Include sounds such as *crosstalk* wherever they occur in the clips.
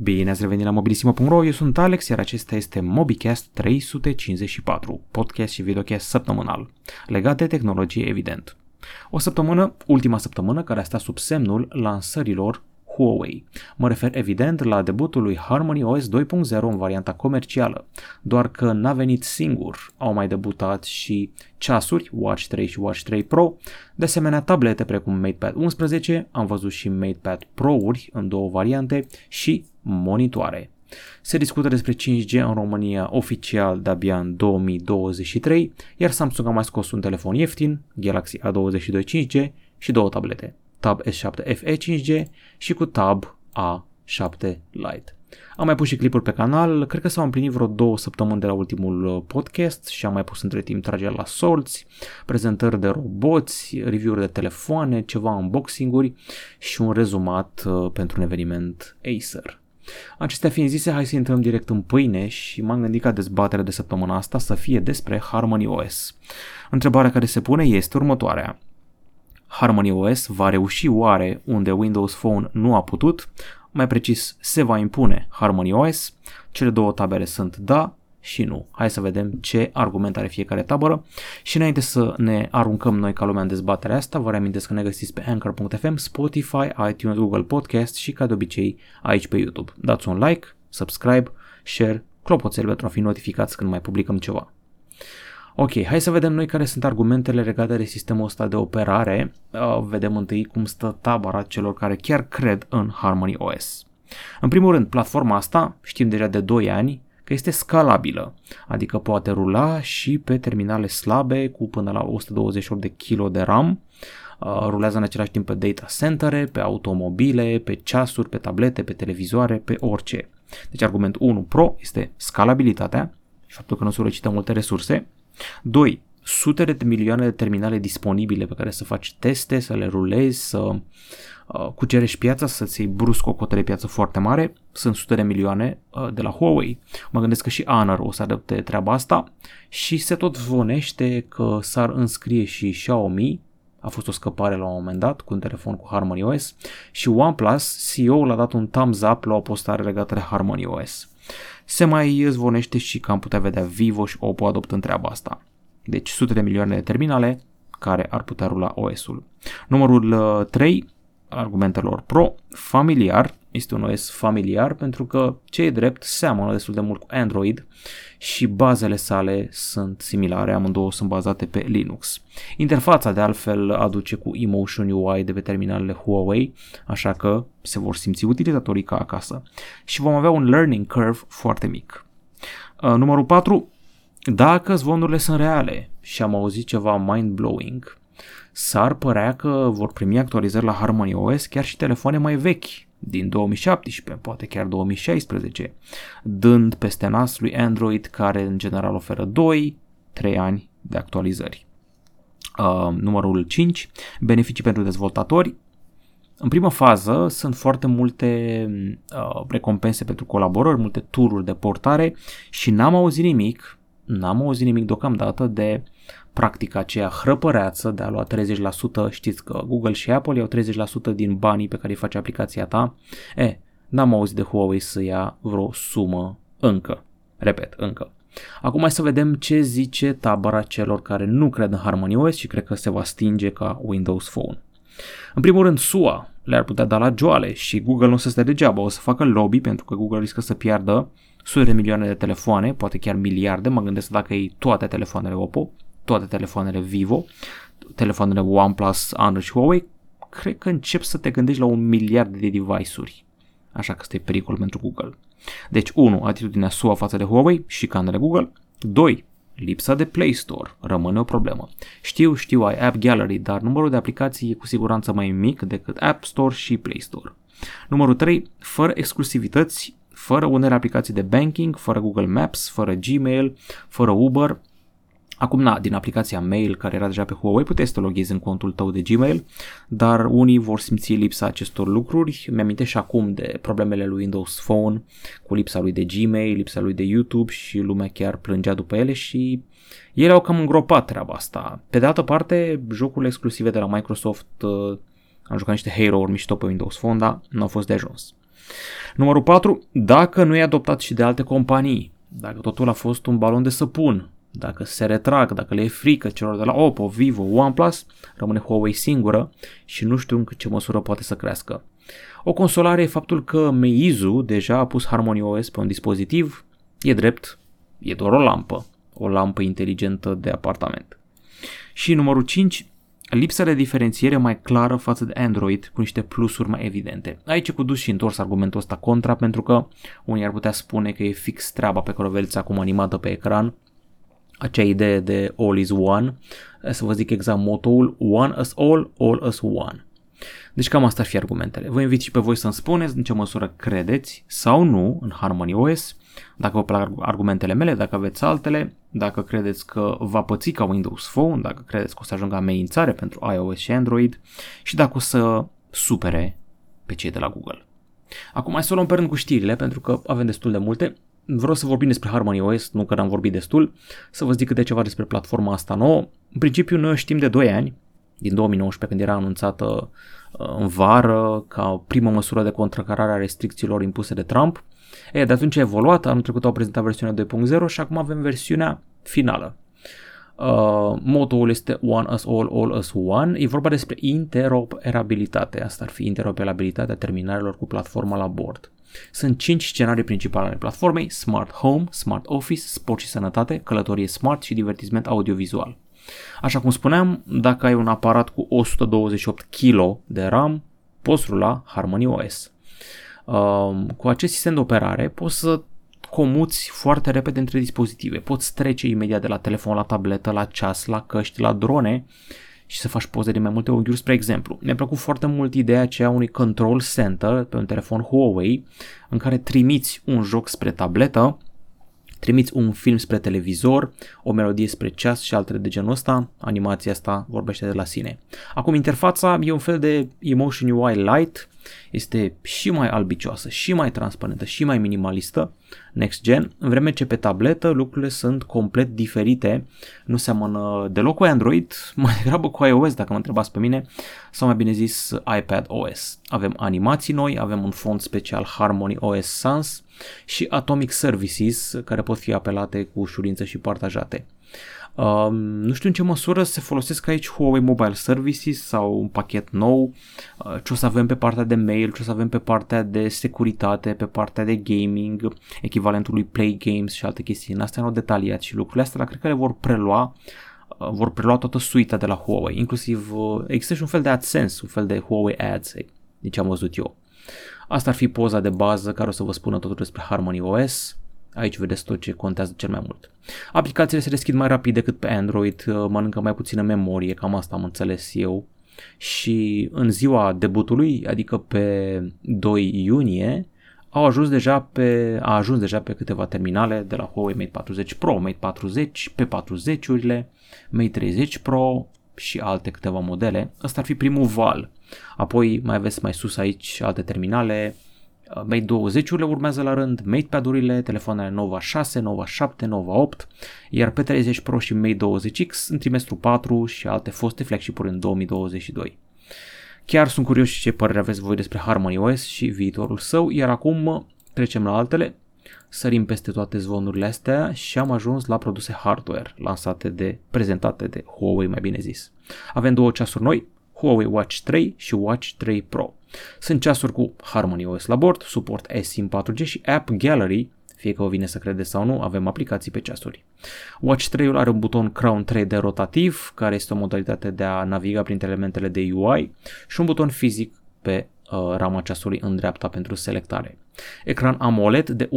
Bine ați revenit la mobilisimo.ro, eu sunt Alex, iar acesta este MobiCast 354, podcast și videocast săptămânal, legat de tehnologie evident. O săptămână, ultima săptămână, care a stat sub semnul lansărilor Huawei. Mă refer evident la debutul lui Harmony OS 2.0 în varianta comercială, doar că n-a venit singur. Au mai debutat și ceasuri, Watch 3 și Watch 3 Pro, de asemenea tablete precum MatePad 11, am văzut și MatePad Pro-uri în două variante și monitoare. Se discută despre 5G în România oficial de-abia în 2023, iar Samsung a mai scos un telefon ieftin, Galaxy A22 5G și două tablete. Tab S7 FE 5G și cu Tab A7 Lite. Am mai pus și clipuri pe canal, cred că s-au împlinit vreo două săptămâni de la ultimul uh, podcast și am mai pus între timp trageri la sorți, prezentări de roboți, review-uri de telefoane, ceva unboxing-uri și un rezumat uh, pentru un eveniment Acer. Acestea fiind zise, hai să intrăm direct în pâine și m-am gândit ca dezbaterea de săptămâna asta să fie despre Harmony OS. Întrebarea care se pune este următoarea. Harmony OS va reuși oare unde Windows Phone nu a putut? Mai precis, se va impune Harmony OS? Cele două tabere sunt da și nu. Hai să vedem ce argument are fiecare tabără și înainte să ne aruncăm noi ca lumea în dezbaterea asta, vă reamintesc că ne găsiți pe Anchor.fm, Spotify, iTunes, Google Podcast și ca de obicei aici pe YouTube. Dați un like, subscribe, share, clopoțel pentru a fi notificați când mai publicăm ceva. Ok, hai să vedem noi care sunt argumentele legate de sistemul ăsta de operare. Uh, vedem întâi cum stă tabara celor care chiar cred în Harmony OS. În primul rând, platforma asta, știm deja de 2 ani, că este scalabilă, adică poate rula și pe terminale slabe cu până la 128 de kg de RAM, uh, rulează în același timp pe data centere, pe automobile, pe ceasuri, pe tablete, pe televizoare, pe orice. Deci argument 1 pro este scalabilitatea și faptul că nu solicită multe resurse. 2. Sute de milioane de terminale disponibile pe care să faci teste, să le rulezi, să uh, cucerești piața, să-ți iei brusc o cotă de piață foarte mare. Sunt sute de milioane uh, de la Huawei. Mă gândesc că și Honor o să adapte treaba asta și se tot zvonește că s-ar înscrie și Xiaomi a fost o scăpare la un moment dat cu un telefon cu Harmony OS și OnePlus, CEO-ul a dat un thumbs up la o postare legată de Harmony OS. Se mai zvonește și că am putea vedea Vivo și Oppo adoptând treaba asta. Deci sute de milioane de terminale care ar putea rula OS-ul. Numărul 3 uh, argumentelor pro, familiar, este un OS familiar pentru că ce e drept seamănă destul de mult cu Android și bazele sale sunt similare, amândouă sunt bazate pe Linux. Interfața de altfel aduce cu Emotion UI de pe terminalele Huawei, așa că se vor simți utilizatorii ca acasă și vom avea un learning curve foarte mic. Uh, numărul 4. Dacă zvonurile sunt reale și am auzit ceva mind-blowing, s-ar părea că vor primi actualizări la Harmony OS chiar și telefoane mai vechi, din 2017, poate chiar 2016, dând peste nas lui Android care în general oferă 2-3 ani de actualizări. Uh, numărul 5, beneficii pentru dezvoltatori. În prima fază sunt foarte multe uh, recompense pentru colaborări, multe tururi de portare și n-am auzit nimic, n-am auzit nimic deocamdată de practica aceea hrăpăreață de a lua 30%, știți că Google și Apple iau 30% din banii pe care îi face aplicația ta, e, n-am auzit de Huawei să ia vreo sumă încă. Repet, încă. Acum hai să vedem ce zice tabăra celor care nu cred în Harmony OS și cred că se va stinge ca Windows Phone. În primul rând, SUA le-ar putea da la joale și Google nu se stă degeaba, o să facă lobby pentru că Google riscă să piardă sute de milioane de telefoane, poate chiar miliarde, mă gândesc dacă e toate telefoanele Oppo, toate telefoanele Vivo, telefoanele OnePlus, Honor și Huawei, cred că încep să te gândești la un miliard de device-uri. Așa că este pericol pentru Google. Deci 1. Atitudinea SUA față de Huawei și canele Google. 2. Lipsa de Play Store rămâne o problemă. Știu, știu, ai App Gallery, dar numărul de aplicații e cu siguranță mai mic decât App Store și Play Store. Numărul 3. Fără exclusivități, fără unele aplicații de banking, fără Google Maps, fără Gmail, fără Uber, Acum, na, din aplicația Mail, care era deja pe Huawei, puteai să te loghezi în contul tău de Gmail, dar unii vor simți lipsa acestor lucruri. Mi-am și acum de problemele lui Windows Phone, cu lipsa lui de Gmail, lipsa lui de YouTube și lumea chiar plângea după ele și ele au cam îngropat treaba asta. Pe de altă parte, jocurile exclusive de la Microsoft, uh, am jucat niște Halo-uri mișto pe Windows Phone, dar nu au fost de ajuns. Numărul 4. Dacă nu e adoptat și de alte companii, dacă totul a fost un balon de săpun, dacă se retrag, dacă le e frică celor de la Oppo, Vivo, OnePlus, rămâne Huawei singură și nu știu în ce măsură poate să crească. O consolare e faptul că Meizu deja a pus Harmony OS pe un dispozitiv, e drept, e doar o lampă, o lampă inteligentă de apartament. Și numărul 5, lipsa de diferențiere mai clară față de Android cu niște plusuri mai evidente. Aici e cu dus și întors argumentul ăsta contra pentru că unii ar putea spune că e fix treaba pe care o vedeți acum animată pe ecran, acea idee de all is one, să vă zic exact motoul one as all, all as one. Deci cam asta ar fi argumentele. Vă invit și pe voi să-mi spuneți în ce măsură credeți sau nu în Harmony OS, dacă vă plac argumentele mele, dacă aveți altele, dacă credeți că va păți ca Windows Phone, dacă credeți că o să ajungă amenințare pentru iOS și Android și dacă o să supere pe cei de la Google. Acum hai să o luăm pe rând cu știrile, pentru că avem destul de multe. Vreau să vorbim despre Harmony OS, nu că am vorbit destul, să vă zic câte ceva despre platforma asta nouă. În principiu noi știm de 2 ani, din 2019 când era anunțată uh, în vară ca primă măsură de contracarare a restricțiilor impuse de Trump. E, de atunci a evoluat, anul trecut au prezentat versiunea 2.0 și acum avem versiunea finală. Uh, motoul este One as all, all as one. E vorba despre interoperabilitate. Asta ar fi interoperabilitatea terminalelor cu platforma la bord. Sunt 5 scenarii principale ale platformei, Smart Home, Smart Office, Sport și Sănătate, Călătorie Smart și Divertisment Audiovizual. Așa cum spuneam, dacă ai un aparat cu 128 kg de RAM, poți rula Harmony OS. Um, cu acest sistem de operare poți să comuți foarte repede între dispozitive. Poți trece imediat de la telefon la tabletă, la ceas, la căști, la drone și să faci poze de mai multe unghiuri, spre exemplu. Mi-a plăcut foarte mult ideea aceea unui control center pe un telefon Huawei în care trimiți un joc spre tabletă trimiți un film spre televizor, o melodie spre ceas și altele de genul ăsta, animația asta vorbește de la sine. Acum interfața e un fel de Emotion UI Lite, este și mai albicioasă, și mai transparentă, și mai minimalistă, next gen, în vreme ce pe tabletă lucrurile sunt complet diferite, nu seamănă deloc cu Android, *laughs* mai degrabă cu iOS dacă mă întrebați pe mine, sau mai bine zis iPad OS. Avem animații noi, avem un font special Harmony OS Sans și Atomic Services care pot fi apelate cu ușurință și partajate. Uh, nu știu în ce măsură se folosesc aici Huawei Mobile Services sau un pachet nou, uh, ce o să avem pe partea de mail, ce o să avem pe partea de securitate, pe partea de gaming, echivalentul lui Play Games și alte chestii. În astea nu detaliat și lucrurile astea, dar cred că le vor prelua uh, vor prelua toată suita de la Huawei, inclusiv uh, există și un fel de AdSense, un fel de Huawei Ads, din ce am văzut eu. Asta ar fi poza de bază care o să vă spună totul despre Harmony OS. Aici vedeți tot ce contează cel mai mult. Aplicațiile se deschid mai rapid decât pe Android, uh, mănâncă mai puțină memorie, cam asta am înțeles eu. Și în ziua debutului, adică pe 2 iunie, au ajuns deja pe, a ajuns deja pe câteva terminale de la Huawei Mate 40 Pro, Mate 40, P40-urile, Mate 30 Pro și alte câteva modele. Asta ar fi primul val. Apoi mai aveți mai sus aici alte terminale, Uh, Mate 20-urile urmează la rând, MatePad-urile, telefoanele Nova 6, Nova 7, Nova 8, iar P30 Pro și Mate 20X în trimestru 4 și alte foste flagship-uri în 2022. Chiar sunt curios ce părere aveți voi despre Harmony OS și viitorul său, iar acum uh, trecem la altele, sărim peste toate zvonurile astea și am ajuns la produse hardware lansate de, prezentate de Huawei mai bine zis. Avem două ceasuri noi, Huawei Watch 3 și Watch 3 Pro. Sunt ceasuri cu Harmony OS la bord, suport eSIM 4G și App Gallery, fie că o vine să credeți sau nu, avem aplicații pe ceasuri. Watch 3-ul are un buton Crown 3D rotativ, care este o modalitate de a naviga printre elementele de UI și un buton fizic pe uh, rama ceasului în dreapta pentru selectare. Ecran AMOLED de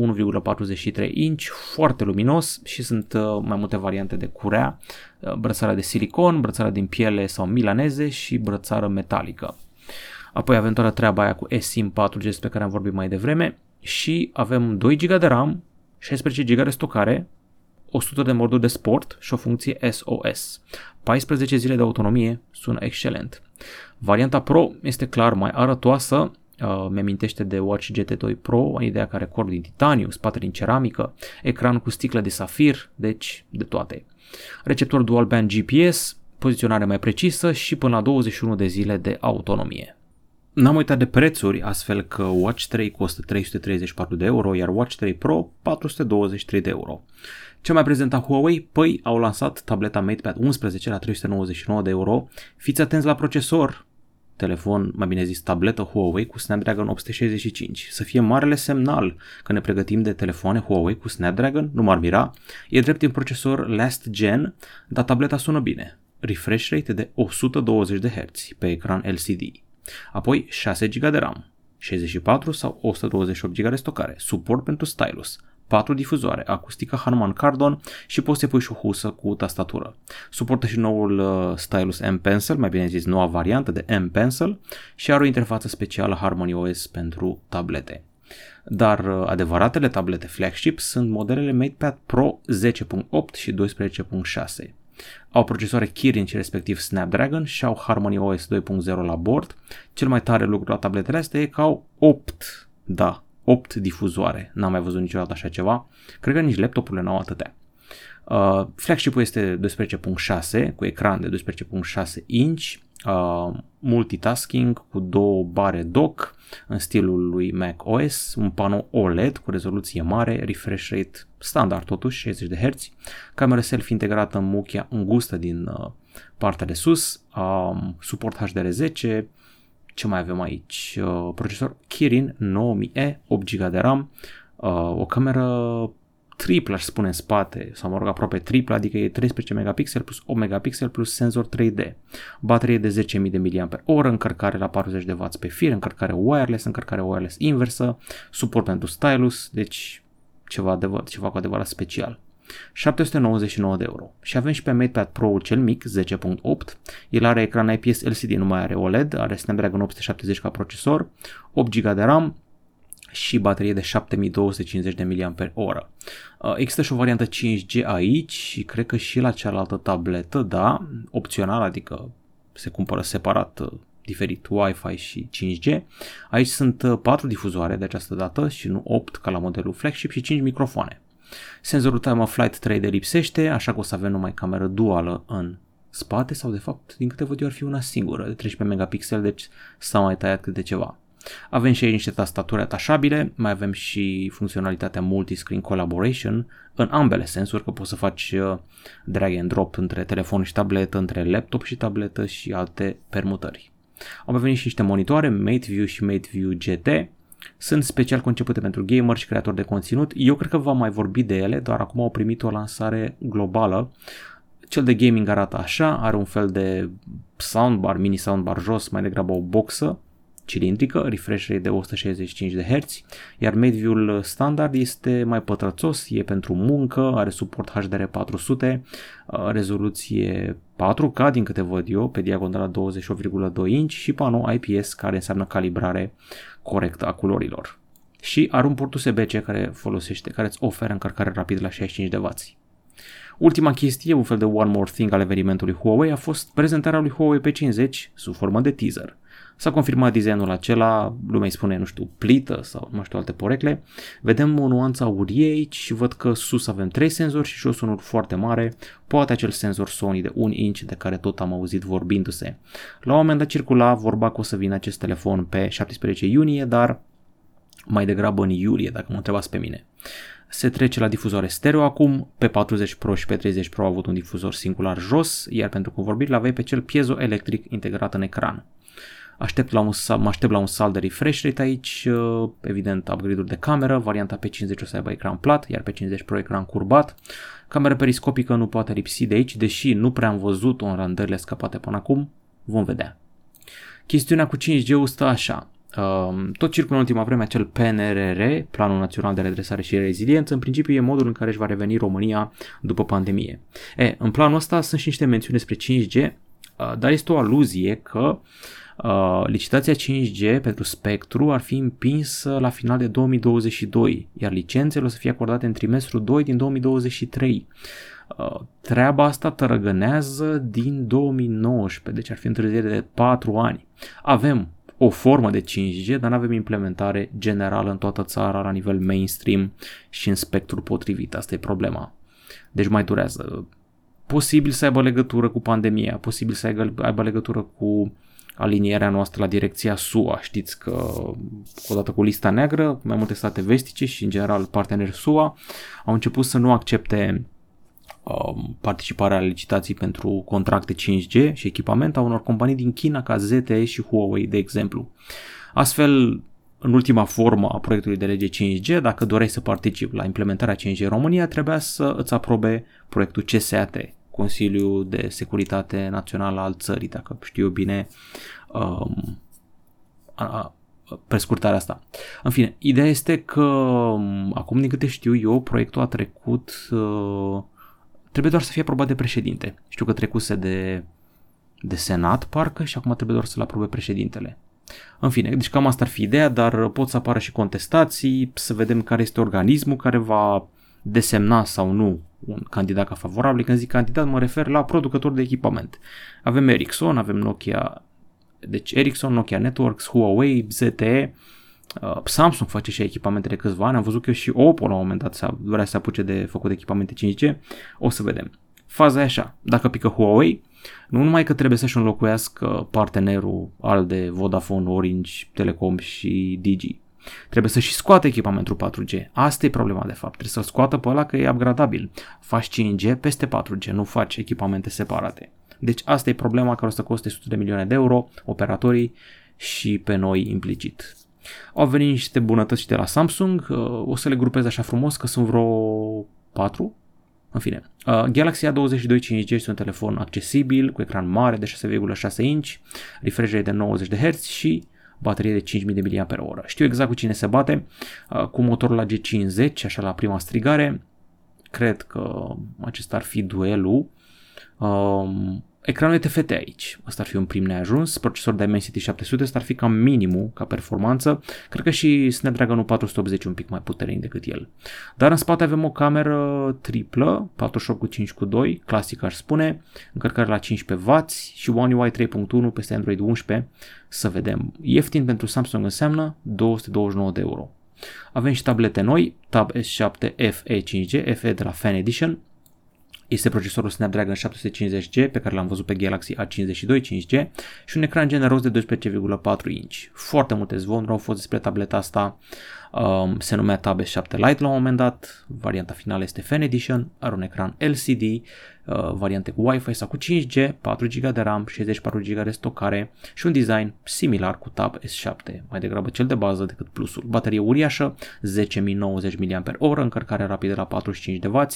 1,43 inch, foarte luminos și sunt uh, mai multe variante de curea, uh, brățara de silicon, brățara din piele sau milaneze și brățară metalică. Apoi avem toată treaba aia cu eSIM 4G despre care am vorbit mai devreme și avem 2 GB de RAM, 16 GB de stocare, 100 de moduri de sport și o funcție SOS. 14 zile de autonomie sună excelent. Varianta Pro este clar mai arătoasă, uh, mi-amintește de Watch GT2 Pro, ideea care corp din titaniu, spate din ceramică, ecran cu sticlă de safir, deci de toate. Receptor dual band GPS, poziționare mai precisă și până la 21 de zile de autonomie. N-am uitat de prețuri, astfel că Watch 3 costă 334 de euro, iar Watch 3 Pro 423 de euro. Ce mai prezenta Huawei? Păi au lansat tableta MatePad 11 la 399 de euro. Fiți atenți la procesor, telefon, mai bine zis tabletă Huawei cu Snapdragon 865. Să fie marele semnal că ne pregătim de telefoane Huawei cu Snapdragon, nu m-ar mira. E drept în procesor last gen, dar tableta sună bine. Refresh rate de 120 de Hz pe ecran LCD. Apoi 6 GB de RAM, 64 sau 128 GB de stocare, suport pentru stylus, 4 difuzoare, acustică Harman Kardon și poți să pui și o husă cu tastatură. Suportă și noul uh, stylus M Pencil, mai bine zis noua variantă de M Pencil și are o interfață specială Harmony OS pentru tablete. Dar uh, adevăratele tablete flagship sunt modelele MatePad Pro 10.8 și 12.6. Au procesoare Kirin și respectiv Snapdragon și au Harmony OS 2.0 la bord. Cel mai tare lucru la tabletele astea e că au 8, da, 8 difuzoare. N-am mai văzut niciodată așa ceva. Cred că nici laptopurile n-au atâtea. Uh, flagship-ul este 12.6 cu ecran de 12.6 inch, uh, multitasking cu două bare dock în stilul lui Mac OS, un panou OLED cu rezoluție mare, refresh rate standard totuși, 60 de Hz, cameră selfie integrată în muchia îngustă din uh, partea de sus, um, suport HDR10, ce mai avem aici? Uh, procesor Kirin 9000E, 8 GB de RAM, uh, o cameră triplă, aș spune, în spate, sau mă rog, aproape triplă, adică e 13 megapixel plus 8 megapixel plus senzor 3D. Baterie de 10.000 de mAh, încărcare la 40 de W pe fir, încărcare wireless, încărcare wireless inversă, suport pentru stylus, deci ceva, adevăr, ceva cu adevărat special. 799 de euro. Și avem și pe MatePad Pro cel mic, 10.8. El are ecran IPS LCD, nu mai are OLED, are Snapdragon 870 ca procesor, 8 GB de RAM, și baterie de 7250 de mAh. Uh, există și o variantă 5G aici și cred că și la cealaltă tabletă, da, opțional, adică se cumpără separat uh, diferit Wi-Fi și 5G. Aici sunt 4 uh, difuzoare de această dată și nu 8 ca la modelul flagship și 5 microfoane. Senzorul Time of Flight 3 de lipsește, așa că o să avem numai cameră duală în spate sau de fapt, din câte văd eu, ar fi una singură de 13 megapixel, deci s-a mai tăiat câte ceva. Avem și aici niște tastaturi atașabile, mai avem și funcționalitatea Multiscreen Collaboration în ambele sensuri, că poți să faci uh, drag and drop între telefon și tabletă, între laptop și tabletă și alte permutări. Au venit și niște monitoare, MateView și MateView GT, sunt special concepute pentru gamer și creatori de conținut. Eu cred că v-am mai vorbit de ele, dar acum au primit o lansare globală. Cel de gaming arată așa, are un fel de soundbar, mini soundbar jos, mai degrabă o boxă cilindrică, refresh rate de 165 de Hz, iar MateView-ul standard este mai pătrățos, e pentru muncă, are suport HDR 400, uh, rezoluție 4K din câte văd eu, pe diagonala 28,2 inch și panou IPS care înseamnă calibrare corectă a culorilor. Și are un port USB-C care folosește, care îți oferă încărcare rapidă la 65 de W. Ultima chestie, un fel de one more thing al evenimentului Huawei, a fost prezentarea lui Huawei P50 sub formă de teaser. S-a confirmat designul acela, lumea îi spune, nu știu, plită sau nu știu alte porecle. Vedem o nuanță aurie aici și văd că sus avem trei senzori și jos unul foarte mare, poate acel senzor Sony de 1 inch de care tot am auzit vorbindu-se. La un moment dat circula vorba că o să vină acest telefon pe 17 iunie, dar mai degrabă în iulie, dacă mă întrebați pe mine. Se trece la difuzoare stereo acum, pe 40 Pro și pe 30 Pro au avut un difuzor singular jos, iar pentru convorbiri l-aveai pe cel piezoelectric integrat în ecran. Aștept la un, mă aștept la un salt de refresh rate aici, uh, evident upgrade-uri de cameră, varianta pe 50 o să aibă ecran plat, iar pe 50 Pro ecran curbat. Camera periscopică nu poate lipsi de aici, deși nu prea am văzut-o în randările scapate până acum, vom vedea. Chestiunea cu 5G-ul stă așa. Uh, tot circulă în ultima vreme acel PNRR, Planul Național de Redresare și Reziliență, în principiu e modul în care își va reveni România după pandemie. E, în planul ăsta sunt și niște mențiuni despre 5G, uh, dar este o aluzie că uh, Uh, licitația 5G pentru spectru ar fi împinsă la final de 2022, iar licențele o să fie acordate în trimestrul 2 din 2023. Uh, treaba asta tărăgânează din 2019, deci ar fi întârziere de 4 ani. Avem o formă de 5G, dar nu avem implementare generală în toată țara la nivel mainstream și în spectru potrivit. Asta e problema. Deci mai durează. Posibil să aibă legătură cu pandemia, posibil să aibă legătură cu alinierea noastră la direcția SUA. Știți că odată cu lista neagră, mai multe state vestice și în general parteneri SUA au început să nu accepte um, participarea la licitații pentru contracte 5G și echipament a unor companii din China ca ZTE și Huawei, de exemplu. Astfel, în ultima formă a proiectului de lege 5G, dacă doreai să participi la implementarea 5G în România, trebuia să îți aprobe proiectul CSAT, Consiliul de Securitate Națională al țării, dacă știu bine um, a, a, prescurtarea asta. În fine, ideea este că um, acum din câte știu eu, proiectul a trecut, uh, trebuie doar să fie aprobat de președinte. Știu că trecuse de, de senat parcă și acum trebuie doar să-l aprobe președintele. În fine, deci cam asta ar fi ideea, dar pot să apară și contestații, să vedem care este organismul care va desemna sau nu un candidat ca favorabil. Când zic candidat, mă refer la producători de echipament. Avem Ericsson, avem Nokia, deci Ericsson, Nokia Networks, Huawei, ZTE, uh, Samsung face și echipamente de câțiva ani, am văzut că eu și Oppo la un moment dat vrea să apuce de făcut echipamente 5G, o să vedem. Faza e așa, dacă pică Huawei, nu numai că trebuie să-și înlocuiască partenerul al de Vodafone, Orange, Telecom și Digi, Trebuie să și scoată echipamentul 4G. Asta e problema de fapt. Trebuie să-l scoată pe ăla că e upgradabil. Faci 5G peste 4G, nu faci echipamente separate. Deci asta e problema care o să coste sute de milioane de euro, operatorii și pe noi implicit. Au venit niște bunătăți de la Samsung, uh, o să le grupez așa frumos că sunt vreo 4, în fine, uh, Galaxy A22 5G este un telefon accesibil, cu ecran mare de 6,6 inch, refresh rate de 90 de Hz și baterie de 5000 de mAh. Știu exact cu cine se bate, uh, cu motorul la G50, așa la prima strigare. Cred că acesta ar fi duelul. Um, Ecranul e TFT aici, ăsta ar fi un prim neajuns, procesor Dimensity 700 ăsta ar fi cam minimul ca performanță, cred că și Snapdragon 480 un pic mai puternic decât el. Dar în spate avem o cameră triplă, 48 cu 5 cu 2, clasic aș spune, încărcare la 15W și One UI 3.1 peste Android 11, să vedem. Ieftin pentru Samsung înseamnă 229 de euro. Avem și tablete noi, Tab S7 FE 5G, FE de la Fan Edition, este procesorul Snapdragon 750G pe care l-am văzut pe Galaxy A52 5G și un ecran generos de 12,4 inch. Foarte multe zvonuri au fost despre tableta asta. Um, se numea Tab S7 Lite la un moment dat, varianta finală este Fan Edition, are un ecran LCD, uh, variante cu Wi-Fi sau cu 5G, 4 GB de RAM, 64 GB de stocare și un design similar cu Tab S7, mai degrabă cel de bază decât plusul. Baterie uriașă, 10.090 mAh, încărcare rapidă la 45 de W,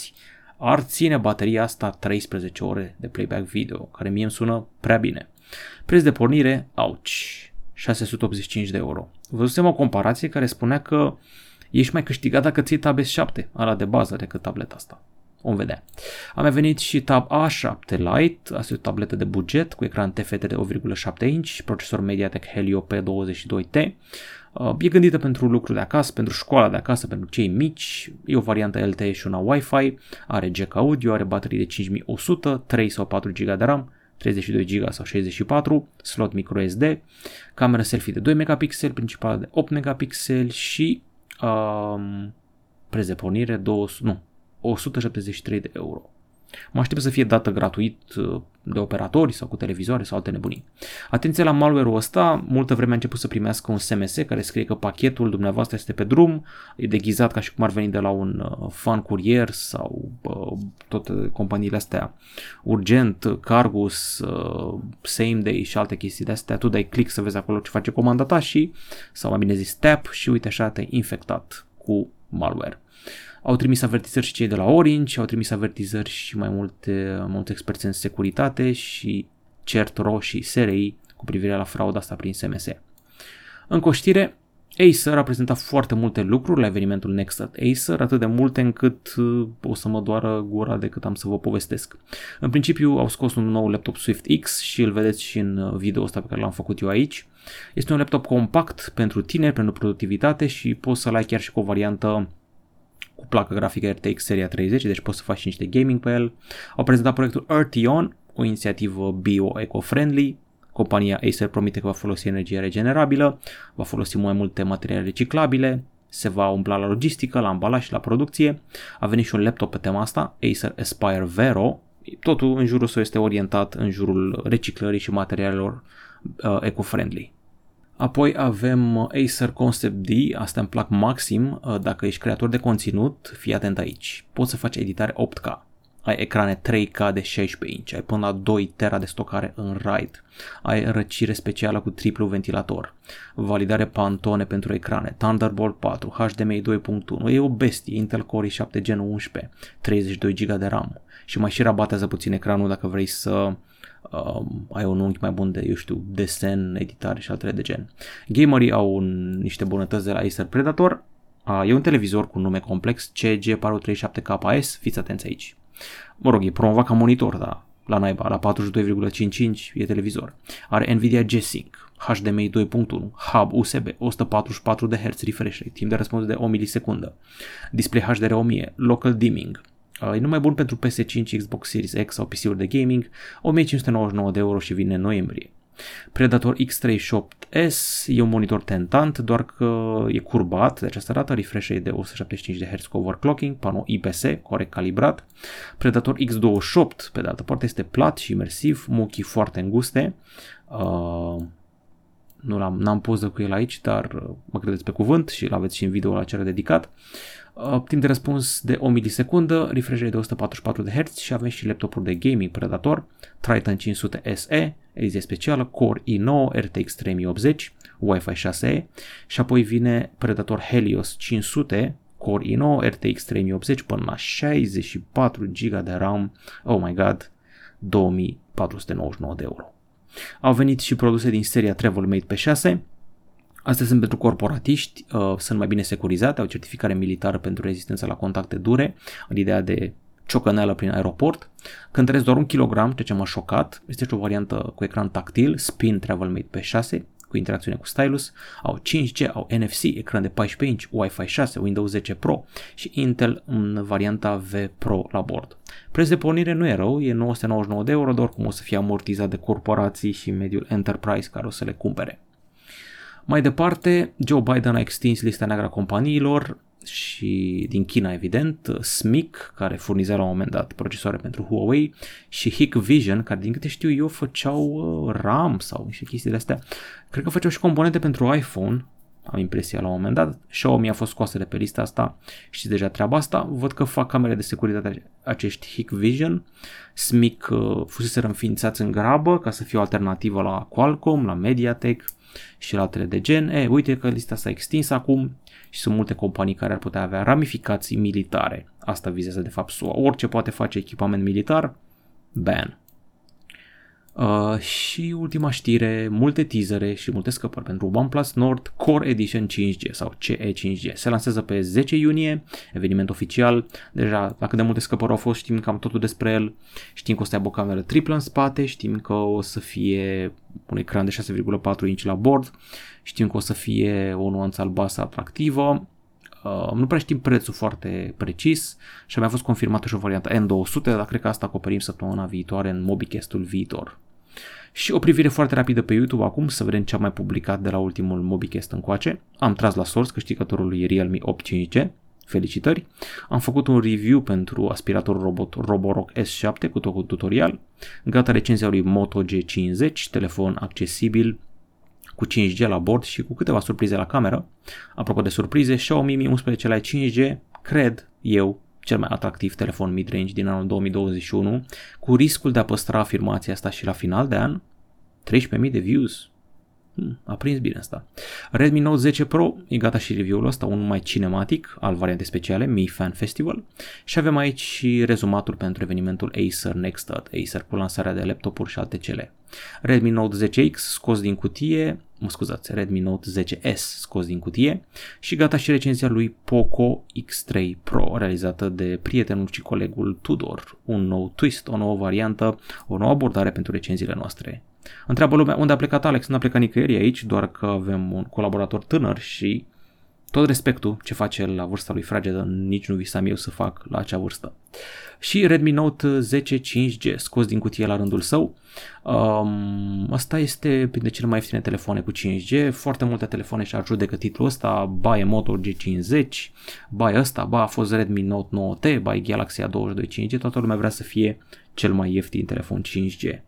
ar ține bateria asta 13 ore de playback video, care mie îmi sună prea bine. Preț de pornire, auci, 685 de euro. Văzusem o comparație care spunea că ești mai câștigat dacă ții Tab S7, ala de bază, decât tableta asta. Vom vedea. A mai venit și Tab A7 Lite, asta e o tabletă de buget cu ecran TFT de 1,7 inch, procesor MediaTek Helio P22T, Uh, e gândită pentru lucruri de acasă, pentru școala de acasă, pentru cei mici, e o variantă LTE și una Wi-Fi, are jack audio, are baterie de 5100, 3 sau 4 GB de RAM, 32 GB sau 64, slot microSD, camera selfie de 2 megapixel, principală de 8 megapixel și um, preț de pornire 200, nu, 173 de euro. Mă aștept să fie dată gratuit uh, de operatori sau cu televizoare sau alte nebunii. Atenție la malware-ul ăsta, multă vreme a început să primească un SMS care scrie că pachetul dumneavoastră este pe drum, e deghizat ca și cum ar veni de la un uh, fan curier sau uh, toate companiile astea urgent, Cargus, uh, Same Day și alte chestii de astea, tu dai click să vezi acolo ce face comanda ta și, sau mai bine zis tap și uite așa te-ai infectat cu malware. Au trimis avertizări și cei de la Orange, au trimis avertizări și mai multe, multe experți în securitate și CERT-RO și SRI cu privire la frauda asta prin SMS. În coștire, Acer a prezentat foarte multe lucruri la evenimentul Next at Acer, atât de multe încât uh, o să mă doară gura decât am să vă povestesc. În principiu au scos un nou laptop Swift X și îl vedeți și în uh, video ăsta pe care l-am făcut eu aici. Este un laptop compact pentru tineri, pentru productivitate și poți să-l ai chiar și cu o variantă cu placă grafică RTX seria 30, deci poți să faci și niște gaming pe el. Au prezentat proiectul Earthion, o inițiativă bio-eco-friendly. Compania Acer promite că va folosi energie regenerabilă, va folosi mai multe materiale reciclabile, se va umpla la logistică, la ambalaj și la producție. A venit și un laptop pe tema asta, Acer Aspire Vero. Totul în jurul său este orientat în jurul reciclării și materialelor uh, eco-friendly. Apoi avem uh, Acer Concept D, asta îmi plac maxim, uh, dacă ești creator de conținut, fii atent aici. Poți să faci editare 8K, ai ecrane 3K de 16 inch, ai până la 2 tera de stocare în RAID, ai răcire specială cu triplu ventilator, validare Pantone pentru ecrane, Thunderbolt 4, HDMI 2.1, e o bestie, Intel Core i7 Gen 11, 32 GB de RAM. Și mai și rabatează puțin ecranul dacă vrei să um, ai un unghi mai bun de, eu știu, desen, editare și altele de gen. Gamerii au un, niște bunătăți de la Acer Predator, uh, e un televizor cu nume complex CG437KS, fiți atenți aici. Mă rog, e promovat ca monitor, dar la naiba, la 42,55 e televizor. Are Nvidia G-Sync, HDMI 2.1, hub USB, 144 de Hz refresh rate, timp de răspuns de o milisecundă, display HDR 1000, local dimming, Uh, e numai bun pentru PS5, Xbox Series X sau PC-uri de gaming, 1599 de euro și vine în noiembrie. Predator X3 S e un monitor tentant, doar că e curbat de această dată, refresh de 175 de Hz cu overclocking, panou IPS, corect calibrat. Predator X28, pe de altă parte, este plat și imersiv, muchii foarte înguste. Uh, nu l-am, n-am poză cu el aici, dar uh, mă credeți pe cuvânt și l-aveți și în video la cel dedicat. Uh, timp de răspuns de o milisecundă, refresh de 144 de Hz și avem și laptopul de gaming Predator, Triton 500 SE, ediție specială, Core i9, RTX 3080, Wi-Fi 6E și apoi vine Predator Helios 500, Core i9, RTX 3080 până la 64 GB de RAM, oh my god, 2499 de euro. Au venit și produse din seria Travelmate P6, Astea sunt pentru corporatiști, uh, sunt mai bine securizate, au certificare militară pentru rezistență la contacte dure, în ideea de ciocăneală prin aeroport. Cântăresc doar un kilogram, ceea ce m-a șocat. Este și o variantă cu ecran tactil, Spin Travelmate P6, cu interacțiune cu stylus, au 5G, au NFC, ecran de 14 inch, Wi-Fi 6, Windows 10 Pro și Intel în varianta V Pro la bord. Preț de pornire nu e rău, e 999 de euro, doar cum o să fie amortizat de corporații și mediul enterprise care o să le cumpere. Mai departe, Joe Biden a extins lista neagră a companiilor și din China, evident, SMIC, care furniza la un moment dat procesoare pentru Huawei, și Hikvision, care din câte știu eu făceau uh, RAM sau niște chestii de astea. Cred că făceau și componente pentru iPhone, am impresia la un moment dat. Xiaomi a fost scoasă de pe lista asta, știți deja treaba asta. Văd că fac camere de securitate acești Hikvision. SMIC uh, fusese înființați în grabă ca să fie o alternativă la Qualcomm, la MediaTek, și la altele de gen. E, uite că lista s-a extins acum și sunt multe companii care ar putea avea ramificații militare. Asta vizează de fapt SUA. Orice poate face echipament militar, ban. Uh, și ultima știre, multe teasere și multe scăpări pentru OnePlus Nord Core Edition 5G sau CE 5G. Se lansează pe 10 iunie, eveniment oficial. Deja, la cât de multe scăpări au fost, știm cam totul despre el. Știm că o să aibă o cameră triplă în spate, știm că o să fie un ecran de 6,4 inch la bord, știm că o să fie o nuanță albastră atractivă, Uh, nu prea știm prețul foarte precis și a mai fost confirmată și o variantă N200, dar cred că asta acoperim săptămâna viitoare în Mobicastul viitor. Și o privire foarte rapidă pe YouTube acum să vedem ce am mai publicat de la ultimul Mobicast încoace. Am tras la source câștigătorului Realme 8 5G. Felicitări! Am făcut un review pentru aspiratorul robot Roborock S7 cu tot cu tutorial. Gata recenzia lui Moto G50, telefon accesibil cu 5G la bord și cu câteva surprize la cameră. Apropo de surprize, Xiaomi Mi 11 Lite 5G, cred eu, cel mai atractiv telefon mid-range din anul 2021, cu riscul de a păstra afirmația asta și la final de an. 13.000 de views, Hmm, a prins bine asta. Redmi Note 10 Pro e gata și review-ul ăsta, unul mai cinematic al variantei speciale, Mi Fan Festival. Și avem aici și rezumatul pentru evenimentul Acer Next Acer cu lansarea de laptopuri și alte cele. Redmi Note 10X scos din cutie, mă scuzați, Redmi Note 10S scos din cutie și gata și recenzia lui Poco X3 Pro realizată de prietenul și colegul Tudor. Un nou twist, o nouă variantă, o nouă abordare pentru recenziile noastre Întreabă lumea unde a plecat Alex, nu a plecat nicăieri aici, doar că avem un colaborator tânăr și tot respectul ce face el la vârsta lui fragedă, nici nu visam eu să fac la acea vârstă. Și Redmi Note 10 5G, scos din cutie la rândul său. Um, asta este printre cele mai ieftine telefoane cu 5G. Foarte multe telefoane și judecă titlul ăsta. Ba e Moto G50, ba e ăsta, ba a fost Redmi Note 9T, ba e Galaxy A22 5G. Toată lumea vrea să fie cel mai ieftin telefon 5G.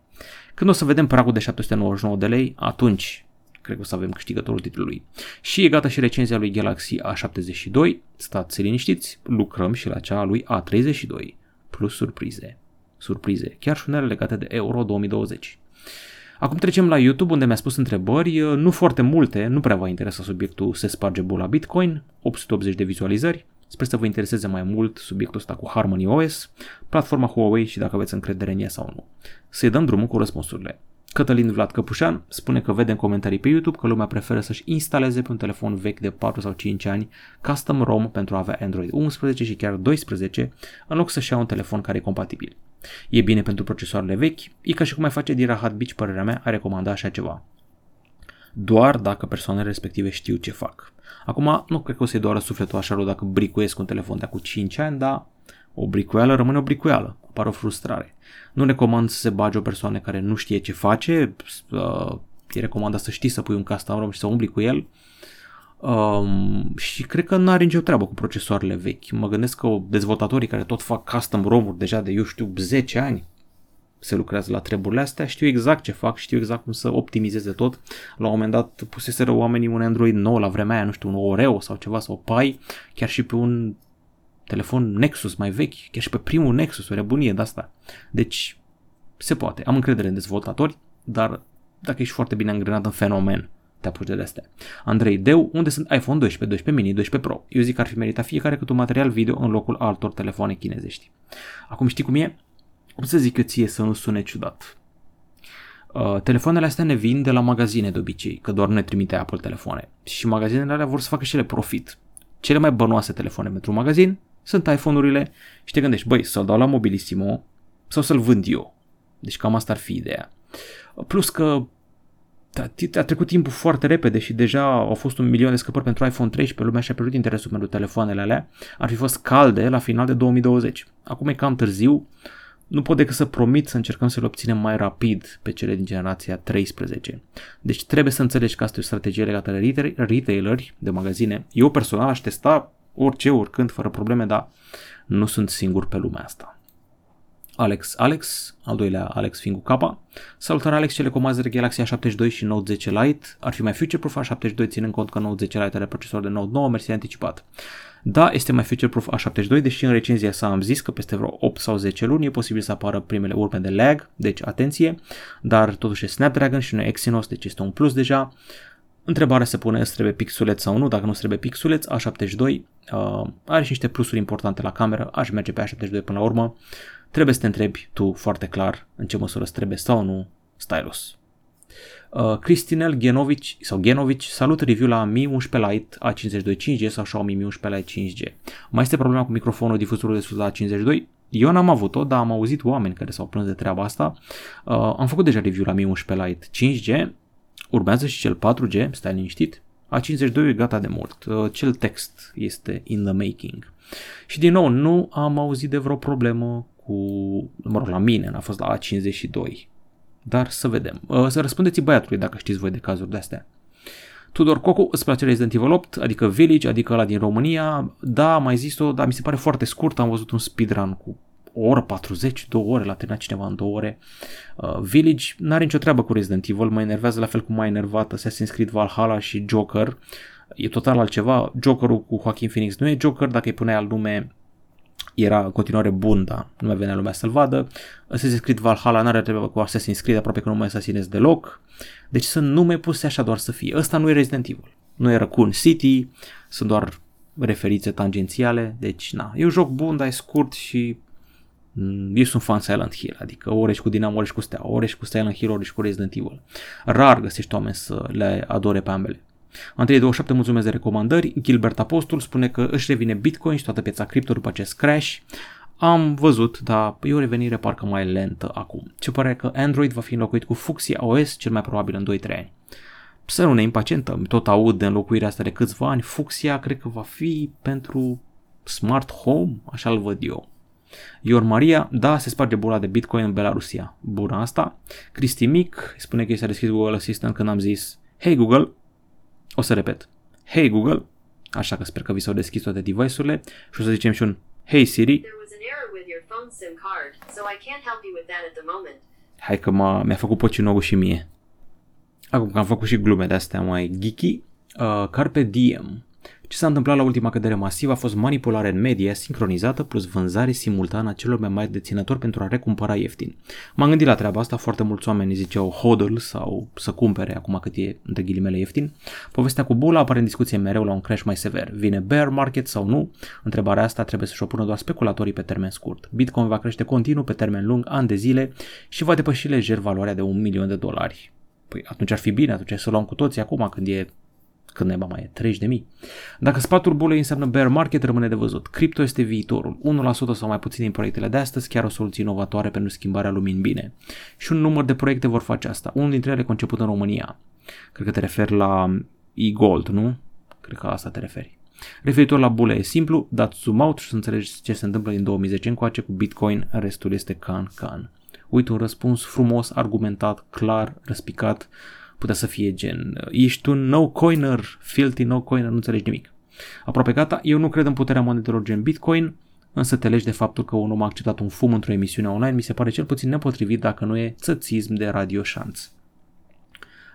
Când o să vedem pragul de 799 de lei, atunci cred că o să avem câștigătorul titlului. Și e gata și recenzia lui Galaxy A72, stați liniștiți, lucrăm și la cea a lui A32, plus surprize. Surprize, chiar și unele legate de Euro 2020. Acum trecem la YouTube unde mi-a spus întrebări, nu foarte multe, nu prea va interesa subiectul se sparge bula Bitcoin, 880 de vizualizări, Sper să vă intereseze mai mult subiectul ăsta cu Harmony OS, platforma Huawei și dacă aveți încredere în ea sau nu. Să-i dăm drumul cu răspunsurile. Cătălin Vlad Căpușan spune că vede în comentarii pe YouTube că lumea preferă să-și instaleze pe un telefon vechi de 4 sau 5 ani custom ROM pentru a avea Android 11 și chiar 12 în loc să-și ia un telefon care e compatibil. E bine pentru procesoarele vechi, e ca și cum ai face din Rahat Beach, părerea mea, a recomanda așa ceva. Doar dacă persoanele respective știu ce fac. Acum, nu cred că o să-i doară sufletul așa rău dacă bricuiesc un telefon de acum 5 ani, dar o bricuială rămâne o bricuială. Apare o frustrare. Nu recomand să se bage o persoană care nu știe ce face, uh, e recomandat să știi să pui un custom ROM și să umbli cu el. Um, și cred că nu are nicio treabă cu procesoarele vechi. Mă gândesc că dezvoltatorii care tot fac custom ROM-uri deja de, eu știu, 10 ani, se lucrează la treburile astea, știu exact ce fac, știu exact cum să optimizeze tot. La un moment dat puseseră oamenii un Android nou la vremea aia, nu știu, un Oreo sau ceva, sau Pi, chiar și pe un telefon Nexus mai vechi, chiar și pe primul Nexus, o rebunie de asta. Deci, se poate. Am încredere în dezvoltatori, dar dacă ești foarte bine angrenat în fenomen, te apuci de astea. Andrei Deu, unde sunt iPhone 12, 12 mini, 12 Pro? Eu zic că ar fi meritat fiecare cât un material video în locul altor telefoane chinezești. Acum știi cum e? Cum să zic eu ție să nu sune ciudat? Uh, telefoanele astea ne vin de la magazine de obicei, că doar nu ne trimite Apple telefoane. Și magazinele alea vor să facă și ele profit. Cele mai bănoase telefoane pentru un magazin sunt iPhone-urile și te gândești, băi, să-l dau la Mobilissimo sau să-l vând eu. Deci cam asta ar fi ideea. Plus că a trecut timpul foarte repede și deja au fost un milion de scăpări pentru iPhone 13, lumea și-a pierdut interesul pentru telefoanele alea, ar fi fost calde la final de 2020. Acum e cam târziu, nu pot decât să promit să încercăm să le obținem mai rapid pe cele din generația 13. Deci trebuie să înțelegi că asta e o strategie legată de retaileri, de magazine. Eu personal aș testa orice, oricând, fără probleme, dar nu sunt singur pe lumea asta. Alex Alex, al doilea Alex fiind cu K. Salutare Alex, cele comaze de Galaxy A72 și Note 10 Lite ar fi mai future-proof A72 ținând cont că Note 10 Lite are procesor de Note 9, mersi anticipat. Da, este mai future-proof A72, deși în recenzia sa am zis că peste vreo 8 sau 10 luni e posibil să apară primele urme de lag, deci atenție, dar totuși e Snapdragon și nu e Exynos, deci este un plus deja. Întrebarea se pune, îți trebuie pixuleț sau nu, dacă nu trebuie pixuleț, A72 uh, are și niște plusuri importante la cameră, aș merge pe A72 până la urmă. Trebuie să te întrebi tu foarte clar în ce măsură îți trebuie sau nu stylus. Uh, Cristinel Genovic sau Genovic salut review la Mi 11 Lite A52 5G sau Xiaomi Mi 11 Lite 5G. Mai este problema cu microfonul difuzorul de sus la A52? Eu n-am avut-o, dar am auzit oameni care s-au plâns de treaba asta. Uh, am făcut deja review la Mi 11 Lite 5G, urmează și cel 4G, stai liniștit. A52 e gata de mult, uh, cel text este in the making. Și din nou, nu am auzit de vreo problemă cu, mă rog, la mine, n-a fost la A52 dar să vedem. Uh, să răspundeți băiatului dacă știți voi de cazuri de astea. Tudor Cocu, îți place Resident Evil 8, adică Village, adică la din România. Da, mai zis-o, dar mi se pare foarte scurt, am văzut un speedrun cu o oră 40, două ore, l-a terminat cineva în două ore. Uh, Village n-are nicio treabă cu Resident Evil, mă enervează la fel cum m-a enervat Assassin's Creed Valhalla și Joker. E total altceva. Jokerul cu Joaquin Phoenix nu e Joker, dacă îi puneai al nume era în continuare bun, dar nu mai venea lumea să-l vadă. Assassin's Creed Valhalla n-are treabă cu Assassin's Creed, aproape că nu mai asasinez deloc. Deci sunt nume puse așa doar să fie. Ăsta nu e Resident Evil. Nu e Raccoon City, sunt doar referițe tangențiale, deci na, e un joc bun, dar e scurt și mm, eu sunt fan Silent Hill, adică ori ești cu Dinamo, ori ești cu Stea, ori ești cu Silent Hill, ori ești cu Resident Evil. Rar găsești oameni să le adore pe ambele. Andrei 27 mulțumesc de recomandări. Gilbert Apostol spune că își revine Bitcoin și toată piața cripto după acest crash. Am văzut, dar e o revenire parcă mai lentă acum. Ce pare că Android va fi înlocuit cu Fuxia OS cel mai probabil în 2-3 ani. Să nu ne impacientăm, tot aud de înlocuirea asta de câțiva ani. Fuxia cred că va fi pentru smart home, așa îl văd eu. Ior Maria, da, se sparge bula de Bitcoin în Belarusia. Bună asta. Cristi Mic spune că i s-a deschis Google Assistant când am zis Hey Google, o să repet. Hey Google, așa că sper că vi s-au deschis toate device-urile și o să zicem și un Hey Siri. Hai că m-a, mi-a făcut pocinogul și mie. Acum că am făcut și glume de-astea mai geeky, uh, Carpe Diem ce s-a întâmplat la ultima cădere masivă a fost manipulare în media sincronizată plus vânzare simultană a celor mai mari deținători pentru a recumpăra ieftin. M-am gândit la treaba asta, foarte mulți oameni ziceau hodl sau să cumpere acum cât e între ghilimele ieftin. Povestea cu bula apare în discuție mereu la un crash mai sever. Vine bear market sau nu? Întrebarea asta trebuie să-și o pună doar speculatorii pe termen scurt. Bitcoin va crește continuu pe termen lung, ani de zile și va depăși lejer valoarea de un milion de dolari. Păi atunci ar fi bine, atunci să luăm cu toții acum când e când neba mai e, 30 de mii. Dacă spatul bulei înseamnă bear market, rămâne de văzut. Cripto este viitorul. 1% sau mai puțin din proiectele de astăzi chiar o soluție inovatoare pentru schimbarea lumii în bine. Și un număr de proiecte vor face asta. Unul dintre ele conceput în România. Cred că te referi la e-gold, nu? Cred că la asta te referi. Referitor la bule e simplu, dați zoom out și să înțelegi ce se întâmplă din 2010 încoace cu Bitcoin, restul este can-can. Uite un răspuns frumos, argumentat, clar, răspicat, putea să fie gen ești un no-coiner, filthy no-coiner, nu înțelegi nimic. Aproape gata, eu nu cred în puterea monedelor gen Bitcoin, însă te legi de faptul că un om a acceptat un fum într-o emisiune online mi se pare cel puțin nepotrivit dacă nu e țățism de radio șanț.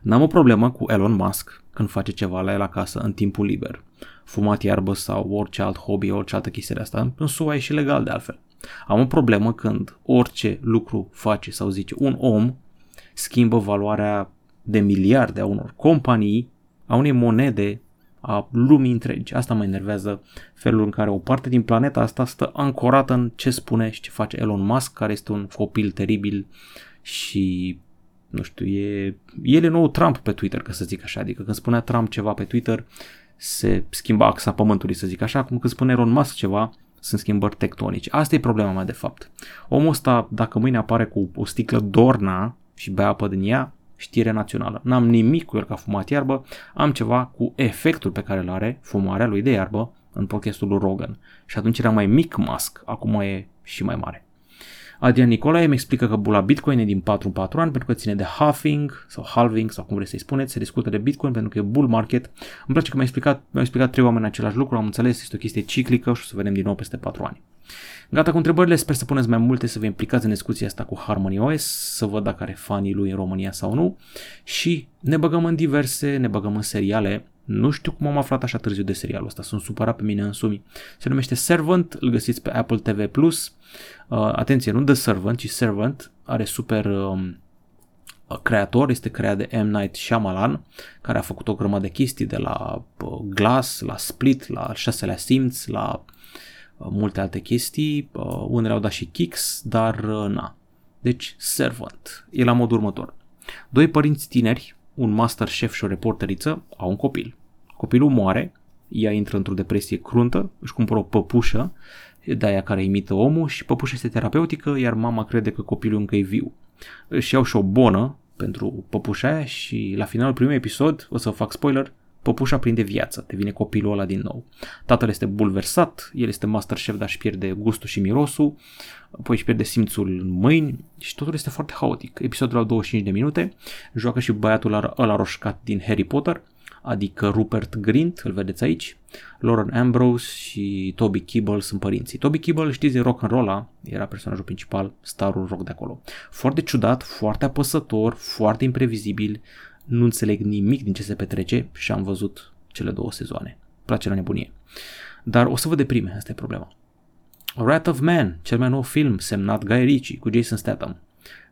N-am o problemă cu Elon Musk când face ceva la el acasă în timpul liber. Fumat iarbă sau orice alt hobby, orice altă chestie de asta. În SUA e și legal de altfel. Am o problemă când orice lucru face sau zice un om schimbă valoarea de miliarde a unor companii, a unei monede, a lumii întregi. Asta mă enervează felul în care o parte din planeta asta stă ancorată în ce spune și ce face Elon Musk, care este un copil teribil și nu știu, e, el e nou Trump pe Twitter, ca să zic așa, adică când spunea Trump ceva pe Twitter, se schimba axa pământului, să zic așa, acum când spune Elon Musk ceva, sunt schimbări tectonice. Asta e problema mea de fapt. Omul ăsta, dacă mâine apare cu o sticlă Dorna și bea apă din ea, știre națională. N-am nimic cu el ca fumat iarbă, am ceva cu efectul pe care îl are fumarea lui de iarbă în podcastul lui Rogan. Și atunci era mai mic Musk, acum e și mai mare. Adrian Nicolae îmi explică că bula Bitcoin e din 4 în 4 ani pentru că ține de halving sau halving sau cum vreți să-i spuneți, se discută de Bitcoin pentru că e bull market. Îmi place că mi-a explicat, mi-au explicat trei oameni același lucru, am înțeles, este o chestie ciclică și o să vedem din nou peste 4 ani. Gata cu întrebările, sper să puneți mai multe, să vă implicați în discuția asta cu Harmony OS, să văd dacă are fanii lui în România sau nu și ne băgăm în diverse, ne băgăm în seriale. Nu știu cum am aflat așa târziu de serialul ăsta, sunt supărat pe mine însumi. Se numește Servant, îl găsiți pe Apple TV+. Uh, atenție, nu The Servant, ci Servant, are super um, creator, este creat de M. Night Shyamalan, care a făcut o grămadă de chestii de la uh, Glass, la Split, la șaselea simț, la Uh, multe alte chestii, uh, unele au dat și kicks, dar uh, na. Deci, Servant. E la modul următor. Doi părinți tineri, un master chef și o reporteriță, au un copil. Copilul moare, ea intră într-o depresie cruntă, își cumpără o păpușă, de aia care imită omul și păpușa este terapeutică, iar mama crede că copilul încă e viu. Își iau și o bonă pentru păpușa aia și la finalul primului episod, o să fac spoiler, Păpușa prinde viață, devine copilul ăla din nou. Tatăl este bulversat, el este master chef, dar își pierde gustul și mirosul, apoi își pierde simțul în mâini și totul este foarte haotic. Episodul au 25 de minute, joacă și băiatul ăla roșcat din Harry Potter, adică Rupert Grint, îl vedeți aici, Lauren Ambrose și Toby Kebbell sunt părinții. Toby Kebbell, știți, din rock and roll era personajul principal, starul rock de acolo. Foarte ciudat, foarte apăsător, foarte imprevizibil, nu înțeleg nimic din ce se petrece și am văzut cele două sezoane. Place la nebunie. Dar o să vă deprime, asta e problema. Wrath of Man, cel mai nou film semnat Guy Ritchie cu Jason Statham.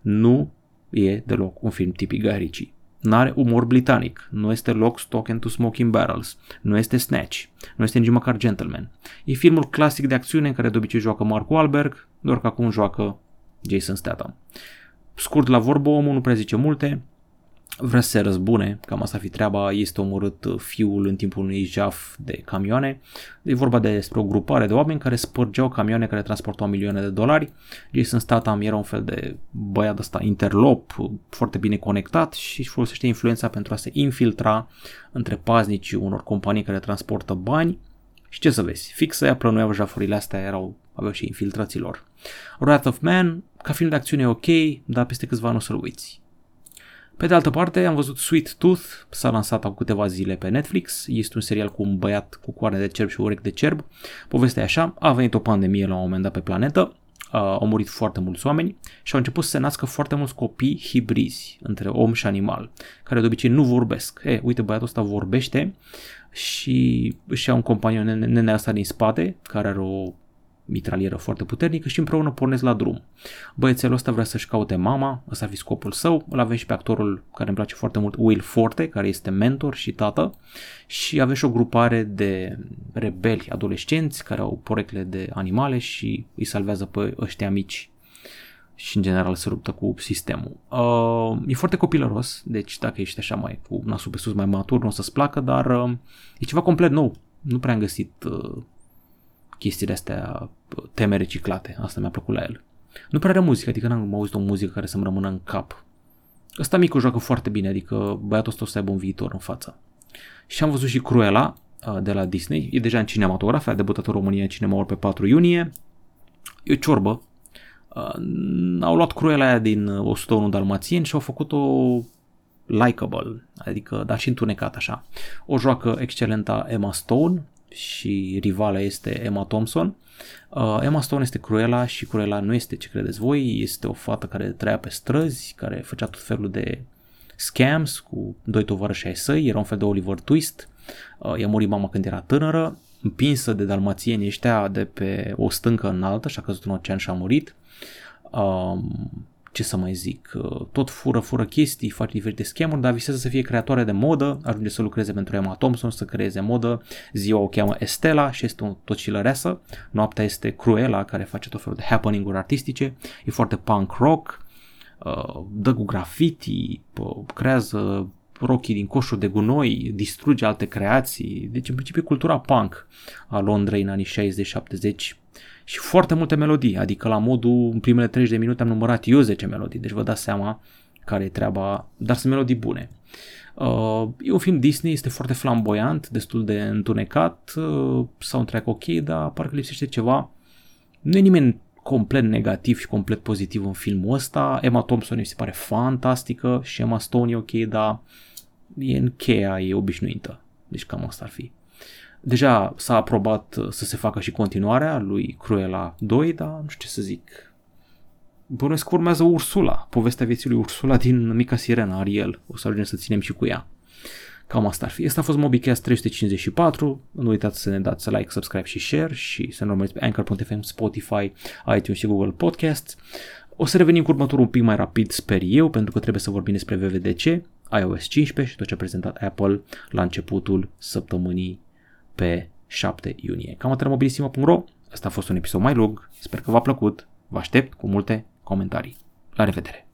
Nu e deloc un film tipic Guy Ritchie. N-are umor britanic, nu este Lock, Stock and Two Smoking Barrels, nu este Snatch, nu este nici măcar Gentleman. E filmul clasic de acțiune în care de obicei joacă Mark Wahlberg, doar că acum joacă Jason Statham. Scurt la vorbă, omul nu prea zice multe, vrea să se răzbune, cam asta fi treaba, este omorât uh, fiul în timpul unui jaf de camioane. E vorba despre o grupare de oameni care spărgeau camioane care transportau milioane de dolari. Jason Statham era un fel de băiat ăsta interlop, foarte bine conectat și folosește influența pentru a se infiltra între paznicii unor companii care transportă bani și ce să vezi, fix aia plănuiau jafurile astea, erau, aveau și infiltrațiilor. Wrath of Man, ca film de acțiune e ok, dar peste câțiva ani o să-l uiți. Pe de altă parte, am văzut Sweet Tooth, s-a lansat acum câteva zile pe Netflix, este un serial cu un băiat cu coarne de cerb și urechi de cerb. Povestea e așa, a venit o pandemie la un moment dat pe planetă, au murit foarte mulți oameni și au început să se nască foarte mulți copii hibrizi între om și animal, care de obicei nu vorbesc. E, uite, băiatul ăsta vorbește și își ia un companion nenea asta din spate, care are o mitralieră foarte puternică și împreună pornesc la drum. Băiețelul ăsta vrea să-și caute mama, ăsta ar fi scopul său, îl avem și pe actorul care îmi place foarte mult, Will Forte, care este mentor și tată și avem și o grupare de rebeli adolescenți care au porecle de animale și îi salvează pe ăștia mici și în general se luptă cu sistemul. Uh, e foarte copilăros, deci dacă ești așa mai cu nasul pe sus, mai matur, nu o să-ți placă, dar uh, e ceva complet nou. Nu prea am găsit uh, chestiile astea, teme reciclate. Asta mi-a plăcut la el. Nu prea are muzică, adică n-am auzit o muzică care să-mi rămână în cap. Ăsta micu joacă foarte bine, adică băiatul ăsta o să aibă un viitor în față. Și am văzut și Cruella de la Disney, e deja în cinematograf, a debutat în România în cinema pe 4 iunie. E o ciorbă. Au luat Cruella aia din 101 Dalmațieni și au făcut-o likable, adică, dar și întunecat așa. O joacă excelenta Emma Stone, și rivala este Emma Thompson. Uh, Emma Stone este Cruella și Cruella nu este ce credeți voi, este o fată care trăia pe străzi, care făcea tot felul de scams cu doi tovarăși ai săi, era un fel de Oliver Twist. Uh, i-a murit mama când era tânără, împinsă de dalmațieni ăștia de pe o stâncă înaltă și a căzut în ocean și a murit. Um, ce să mai zic, uh, tot fură, fură chestii, face diferite schemuri, dar visează să fie creatoare de modă, ajunge să lucreze pentru Emma Thompson, să creeze modă, ziua o cheamă Estela și este o tocilăreasă, noaptea este Cruella, care face tot felul de happening-uri artistice, e foarte punk rock, uh, dă cu graffiti, creează rochii din coșul de gunoi, distruge alte creații, deci în principiu cultura punk a Londrei în anii 60-70 și foarte multe melodii, adică la modul în primele 30 de minute am numărat eu 10 melodii, deci vă dați seama care e treaba, dar sunt melodii bune. Uh, e un film Disney, este foarte flamboyant, destul de întunecat, uh, soundtrack ok, dar parcă lipsește ceva. Nu e nimeni complet negativ și complet pozitiv în filmul ăsta. Emma Thompson mi se pare fantastică și Emma Stone e ok, dar e în cheia, e obișnuită. Deci cam asta ar fi. Deja s-a aprobat uh, să se facă și continuarea lui Cruella 2, dar nu știu ce să zic. Bănuiesc că urmează Ursula, povestea vieții lui Ursula din Mica Sirena, Ariel. O să ajungem să ținem și cu ea. Cam asta ar fi. Asta a fost MobiCast 354. Nu uitați să ne dați like, subscribe și share și să ne urmăriți pe Anchor.fm, Spotify, iTunes și Google Podcasts. O să revenim cu următorul un pic mai rapid, sper eu, pentru că trebuie să vorbim despre VVDC, iOS 15 și tot ce a prezentat Apple la începutul săptămânii pe 7 iunie. Cam atât mobilisimo.ro, asta a fost un episod mai lung, sper că v-a plăcut, vă aștept cu multe comentarii. La revedere!